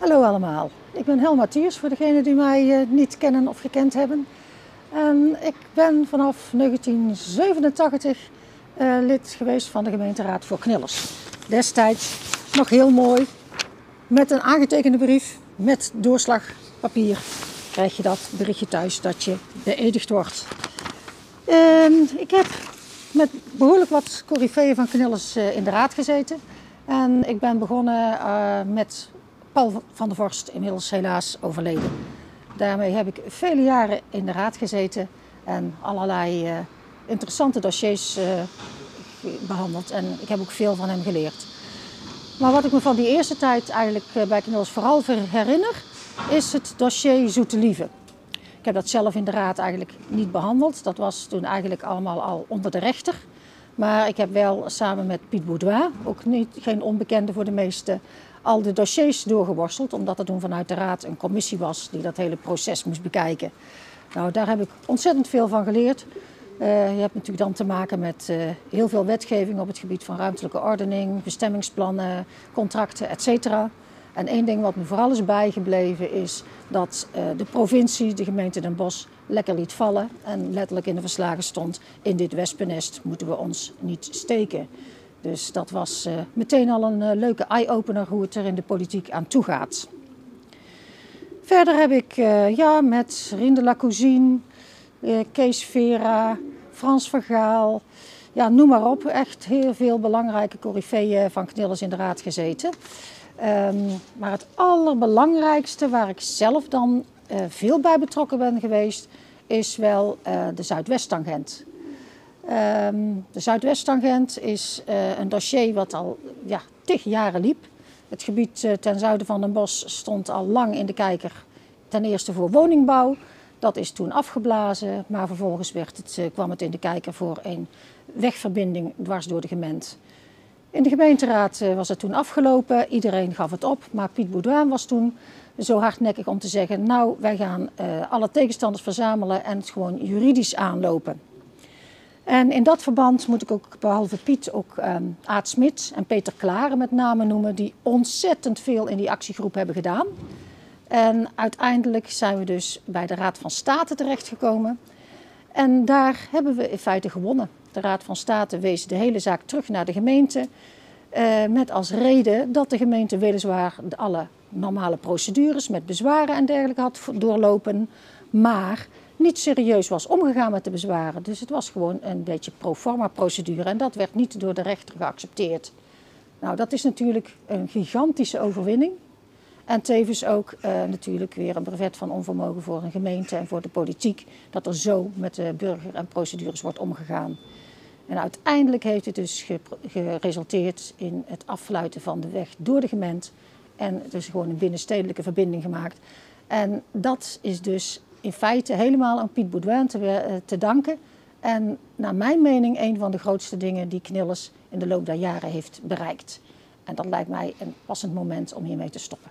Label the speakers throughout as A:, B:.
A: Hallo allemaal, ik ben Helma Thiers voor degenen die mij uh, niet kennen of gekend hebben. En ik ben vanaf 1987 uh, lid geweest van de gemeenteraad voor Knillers. Destijds nog heel mooi, met een aangetekende brief met doorslagpapier krijg je dat berichtje thuis dat je beëdigd wordt. Ik heb met behoorlijk wat coryfeeën van Knillers uh, in de raad gezeten. En ik ben begonnen met Van der Vorst, inmiddels helaas overleden. Daarmee heb ik vele jaren in de raad gezeten en allerlei uh, interessante dossiers uh, behandeld. En ik heb ook veel van hem geleerd. Maar wat ik me van die eerste tijd eigenlijk uh, bij Knils vooral herinner, is het dossier Zoete Lieve. Ik heb dat zelf in de raad eigenlijk niet behandeld. Dat was toen eigenlijk allemaal al onder de rechter. Maar ik heb wel samen met Piet Boudois, ook niet, geen onbekende voor de meesten, al de dossiers doorgeworsteld, omdat er toen vanuit de Raad een commissie was die dat hele proces moest bekijken. Nou, daar heb ik ontzettend veel van geleerd. Uh, je hebt natuurlijk dan te maken met uh, heel veel wetgeving op het gebied van ruimtelijke ordening, bestemmingsplannen, contracten, etc. En één ding wat me vooral is bijgebleven is dat uh, de provincie, de gemeente Den Bosch, lekker liet vallen. En letterlijk in de verslagen stond, in dit wespennest moeten we ons niet steken. Dus dat was uh, meteen al een uh, leuke eye-opener hoe het er in de politiek aan toe gaat. Verder heb ik uh, ja, met Rinde Lacousine, Kees Vera, Frans Vergaal, ja, noem maar op. Echt heel veel belangrijke coryfeeën van Knillers in de raad gezeten. Um, maar het allerbelangrijkste waar ik zelf dan veel bij betrokken ben geweest, is wel de Zuidwest-tangent. Um, de Zuidwest-tangent is uh, een dossier wat al ja, tig jaren liep. Het gebied uh, ten zuiden van Den Bosch stond al lang in de kijker. Ten eerste voor woningbouw. Dat is toen afgeblazen, maar vervolgens werd het, uh, kwam het in de kijker voor een wegverbinding dwars door de gemeente. In de gemeenteraad was het toen afgelopen, iedereen gaf het op, maar Piet Boudouin was toen zo hardnekkig om te zeggen: Nou, wij gaan alle tegenstanders verzamelen en het gewoon juridisch aanlopen. En in dat verband moet ik ook behalve Piet ook um, Aad Smit en Peter Klaren met name noemen, die ontzettend veel in die actiegroep hebben gedaan. En uiteindelijk zijn we dus bij de Raad van State terechtgekomen. En daar hebben we in feite gewonnen. De Raad van State wees de hele zaak terug naar de gemeente. Uh, met als reden dat de gemeente weliswaar alle normale procedures met bezwaren en dergelijke had doorlopen. Maar niet serieus was omgegaan met de bezwaren. Dus het was gewoon een beetje pro forma procedure en dat werd niet door de rechter geaccepteerd. Nou, dat is natuurlijk een gigantische overwinning. En tevens ook uh, natuurlijk weer een brevet van onvermogen voor een gemeente en voor de politiek. Dat er zo met de burger en procedures wordt omgegaan. En uiteindelijk heeft het dus geresulteerd in het afsluiten van de weg door de gemeente. En dus gewoon een binnenstedelijke verbinding gemaakt. En dat is dus in feite helemaal aan Piet Boudouin te, uh, te, danken. En naar mijn mening een van de grootste dingen die Knillers in de loop der jaren heeft bereikt. En dat lijkt mij een passend moment om hiermee te stoppen.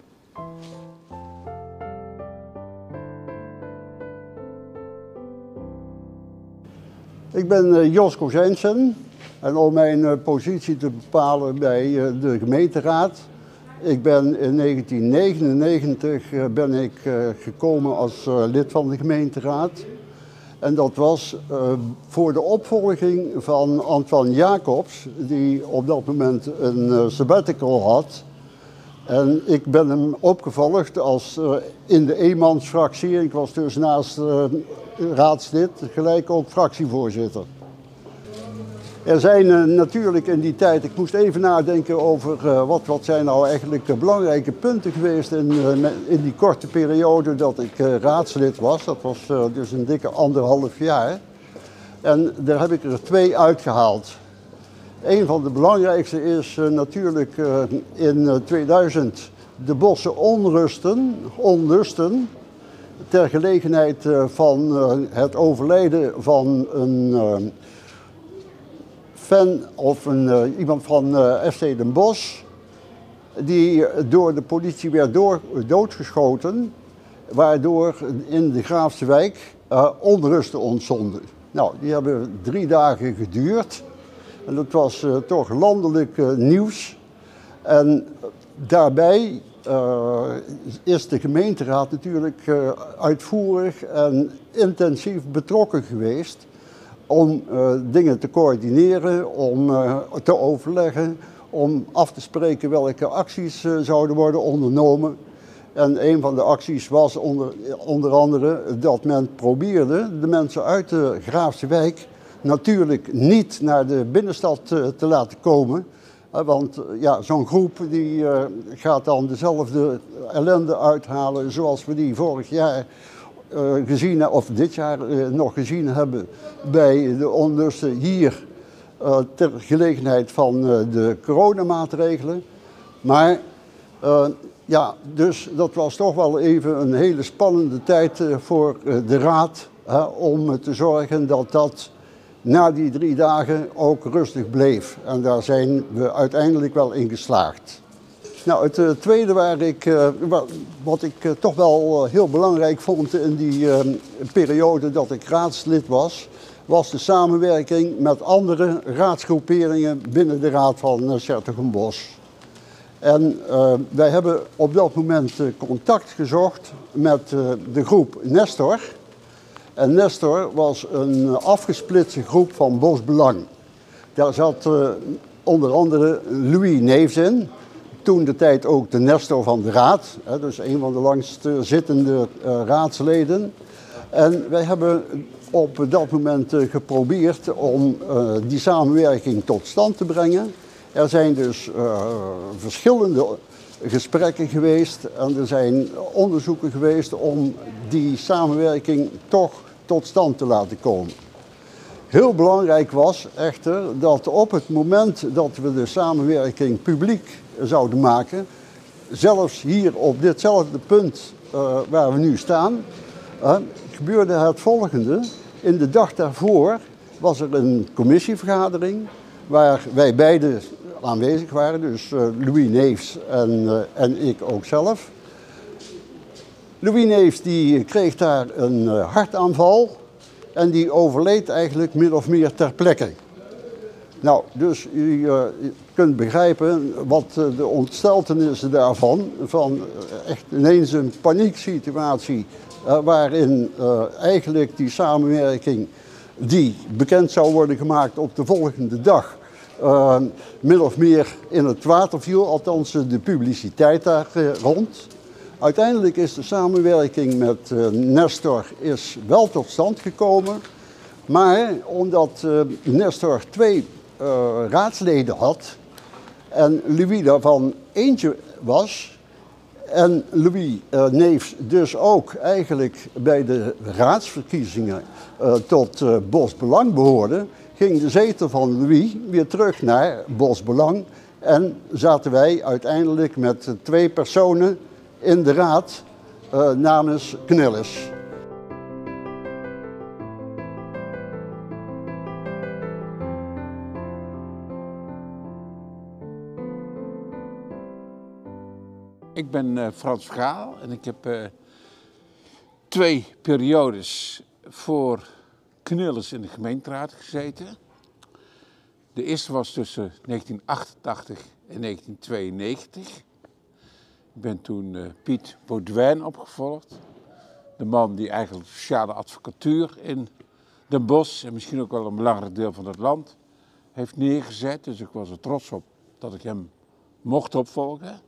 B: Ik ben uh, Jos Kozijnsen en om mijn uh, positie te bepalen bij de gemeenteraad ik ben in 1999 eh, ben ik uh, gekomen als uh, lid van de gemeenteraad. En dat was voor de opvolging van Antoine Jacobs, die op dat moment een sabbatical had. En ik ben hem opgevolgd als in de eenmansfractie. Ik was dus naast raadslid gelijk ook fractievoorzitter. Er zijn uh, natuurlijk in die tijd, ik moest even nadenken over uh, wat, wat zijn nou eigenlijk de belangrijke punten geweest in, uh, in die korte periode dat ik raadslid was. Dat was dus een dikke anderhalf jaar. En daar heb ik er twee uitgehaald. Een van de belangrijkste is natuurlijk in 2000 de bosse onrusten, onlusten ter gelegenheid van het overlijden van een fan of een, uh, iemand van eh, FC Den Bosch, die door de politie werd door, doodgeschoten, waardoor in de Graafse wijk uh, onrusten ontstonden. Nou, die hebben drie dagen geduurd en dat was toch landelijk nieuws. En daarbij is de gemeenteraad natuurlijk uitvoerig en intensief betrokken geweest om uh, dingen te coördineren, om te overleggen, om af te spreken welke acties zouden worden ondernomen. En een van de acties was onder, onder andere dat men probeerde de mensen uit de Graafse wijk natuurlijk niet naar de binnenstad te, te laten komen. Want ja, zo'n groep die gaat dan dezelfde ellende uithalen zoals we die vorig jaar gezien of dit jaar uh, nog gezien hebben bij de onlusten hier ter gelegenheid van de coronamaatregelen. Maar ja, dus dat was toch wel even een hele spannende tijd voor de raad om te zorgen dat dat na die drie dagen ook rustig bleef. En daar zijn we uiteindelijk wel in geslaagd. Nou, het uh, tweede waar ik, uh, wat ik uh, toch wel heel belangrijk vond in die periode dat ik raadslid was, was de samenwerking met andere raadsgroeperingen binnen de raad van Bos. En wij hebben op dat moment contact gezocht met de groep Nestor. En Nestor was een afgesplitste groep van Bosbelang. Daar zat onder andere Louis Neefs in, toen de tijd ook de Nestor van de Raad, hè, dus een van de langst zittende uh, raadsleden. En wij hebben op dat moment uh, geprobeerd om die samenwerking tot stand te brengen. Er zijn dus verschillende gesprekken geweest en er zijn onderzoeken geweest om die samenwerking toch tot stand te laten komen. Heel belangrijk was echter dat op het moment dat we de samenwerking publiek zouden maken, zelfs hier op ditzelfde punt uh, waar we nu staan, uh, gebeurde het volgende. In de dag daarvoor was er een commissievergadering waar wij beiden aanwezig waren, dus uh, Louis Neefs en, en ik ook zelf. Louis Neefs die kreeg daar een hartaanval en die overleed eigenlijk min of meer ter plekke. Nou, dus u uh, kunt begrijpen wat uh, de ontsteltenissen daarvan, van echt ineens een panieksituatie waarin eigenlijk die samenwerking die bekend zou worden gemaakt op de volgende dag, min of meer in het water viel, althans de publiciteit daar rond. Uiteindelijk is de samenwerking met uh, Nestor is wel tot stand gekomen. Maar omdat uh, Nestor twee uh, raadsleden had en Louis daarvan eentje was, en Louis Neefs dus ook eigenlijk bij de raadsverkiezingen tot Bos Belang behoorde, ging de zetel van Louis weer terug naar Bos Belang. En zaten wij uiteindelijk met twee personen in de raad namens Knillis.
C: Ik ben uh, Frans Vergaal en ik heb uh, twee periodes voor Knillis in de gemeenteraad gezeten. De eerste was tussen 1988 en 1992. Ik ben toen uh, Piet Baudouin opgevolgd. De man die eigenlijk sociale advocatuur in Den Bosch en misschien ook wel een belangrijk deel van het land heeft neergezet. Dus ik was er trots op dat ik hem mocht opvolgen.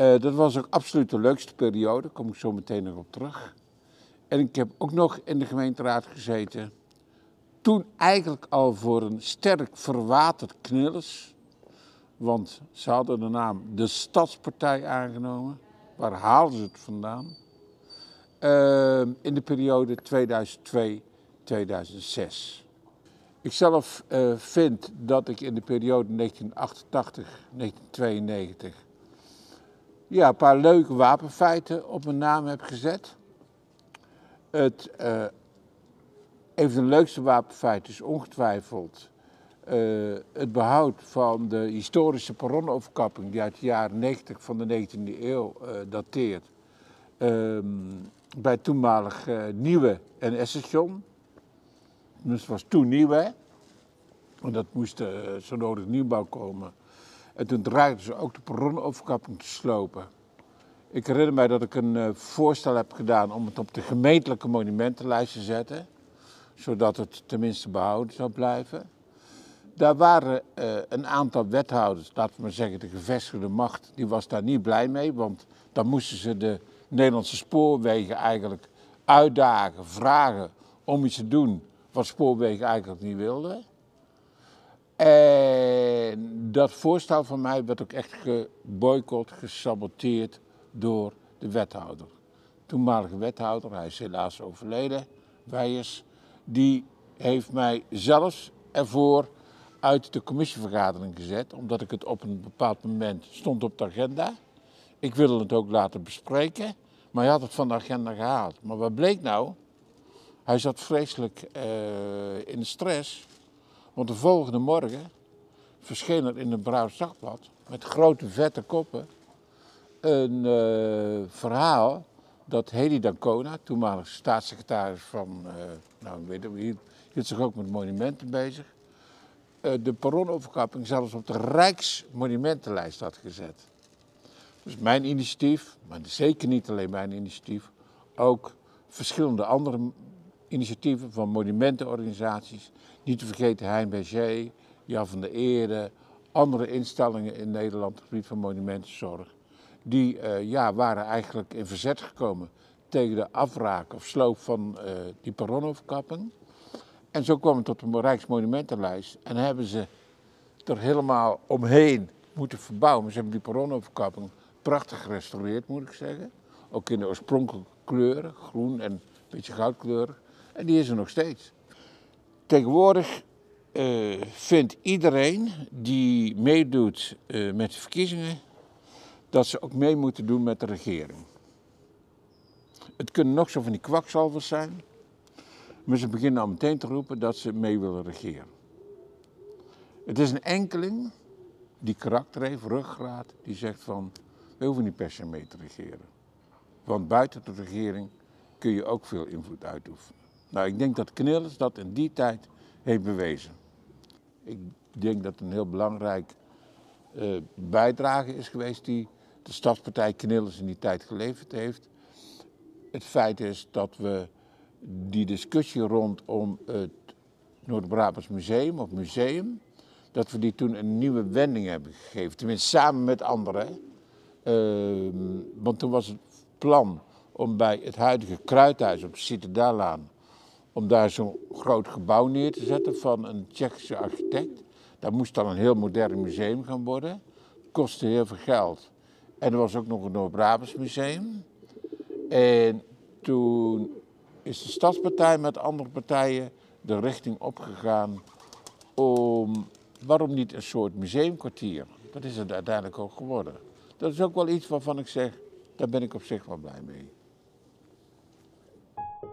C: Uh, dat was ook absoluut de leukste periode, daar kom ik zo meteen nog op terug. En ik heb ook nog in de gemeenteraad gezeten. Toen eigenlijk al voor een sterk verwaterd Knillis want ze hadden de naam de Stadspartij aangenomen. Waar haalden ze het vandaan? Uh, in de periode 2002-2006. Ik zelf uh, vind dat ik in de periode 1988-1992 ja, een paar leuke wapenfeiten op mijn naam heb gezet. Het, uh, een van de leukste wapenfeiten is ongetwijfeld uh, het behoud van de historische perronoverkapping die uit de jaren 90 van de 19e eeuw uh, dateert, uh, bij toenmalig nieuwe NS-station. Dus het was toen nieuw, hè? En dat moest zo nodig nieuwbouw komen. En toen dreigden ze ook de perronoverkapping te slopen. Ik herinner mij dat ik een uh, voorstel heb gedaan om het op de gemeentelijke monumentenlijst te zetten. Zodat het tenminste behouden zou blijven. Daar waren uh, een aantal wethouders, laten we maar zeggen de gevestigde macht, die was daar niet blij mee. Want dan moesten ze de Nederlandse spoorwegen eigenlijk uitdagen, vragen om iets te doen wat spoorwegen eigenlijk niet wilden. En dat voorstel van mij werd ook echt geboycott, gesaboteerd door de wethouder. Toenmalige wethouder, hij is helaas overleden, Weijers, die heeft mij zelfs ervoor uit de commissievergadering gezet, omdat ik het op een bepaald moment stond op de agenda. Ik wilde het ook laten bespreken, maar hij had het van de agenda gehaald. Maar wat bleek nou? Hij zat vreselijk uh, in stress, want de volgende morgen verscheen er in een Brabants Dagblad met grote vette koppen een uh, verhaal dat Hedy Dancona, toenmalig staatssecretaris van, uh, nou weet ik, hield, hield zich ook met monumenten bezig, uh, de perronoverkapping zelfs op de Rijksmonumentenlijst had gezet. Dus mijn initiatief, maar zeker niet alleen mijn initiatief, ook verschillende andere initiatieven van monumentenorganisaties, niet te vergeten Hein Berger, Jan van der Eerde, andere instellingen in Nederland het gebied van monumentenzorg, die uh, ja, waren eigenlijk in verzet gekomen tegen de afraak of sloop van uh, die perronoverkapping. En zo kwam het tot de Rijksmonumentenlijst en hebben ze er helemaal omheen moeten verbouwen. Ze hebben die perronoverkapping prachtig gerestaureerd, moet ik zeggen. Ook in de oorspronkelijke kleuren, groen en een beetje goudkleurig. En die is er nog steeds. Tegenwoordig uh, vindt iedereen die meedoet uh, met de verkiezingen dat ze ook mee moeten doen met de regering. Het kunnen nog zo van die kwakzalvers zijn, maar ze beginnen al meteen te roepen dat ze mee willen regeren. Het is een enkeling die karakter heeft, ruggraat, die zegt van, we hoeven niet per se mee te regeren. Want buiten de regering kun je ook veel invloed uitoefenen. Nou, ik denk dat Knillers dat in die tijd heeft bewezen. Ik denk dat het een heel belangrijk uh, bijdrage is geweest die de Stadspartij Knillers in die tijd geleverd heeft. Het feit is dat we die discussie rondom het Noord-Brabants Museum of museum, dat we die toen een nieuwe wending hebben gegeven. Tenminste samen met anderen. Uh, want toen was het plan om bij het huidige Kruidhuis op de Citadellaan, om daar zo'n groot gebouw neer te zetten van een Tsjechische architect. Dat moest dan een heel modern museum gaan worden. Het kostte heel veel geld. En er was ook nog een Noord-Brabants museum. En toen is de Stadspartij met andere partijen de richting opgegaan om, waarom niet een soort museumkwartier? Dat is het uiteindelijk ook geworden. Dat is ook wel iets waarvan ik zeg, daar ben ik op zich wel blij mee.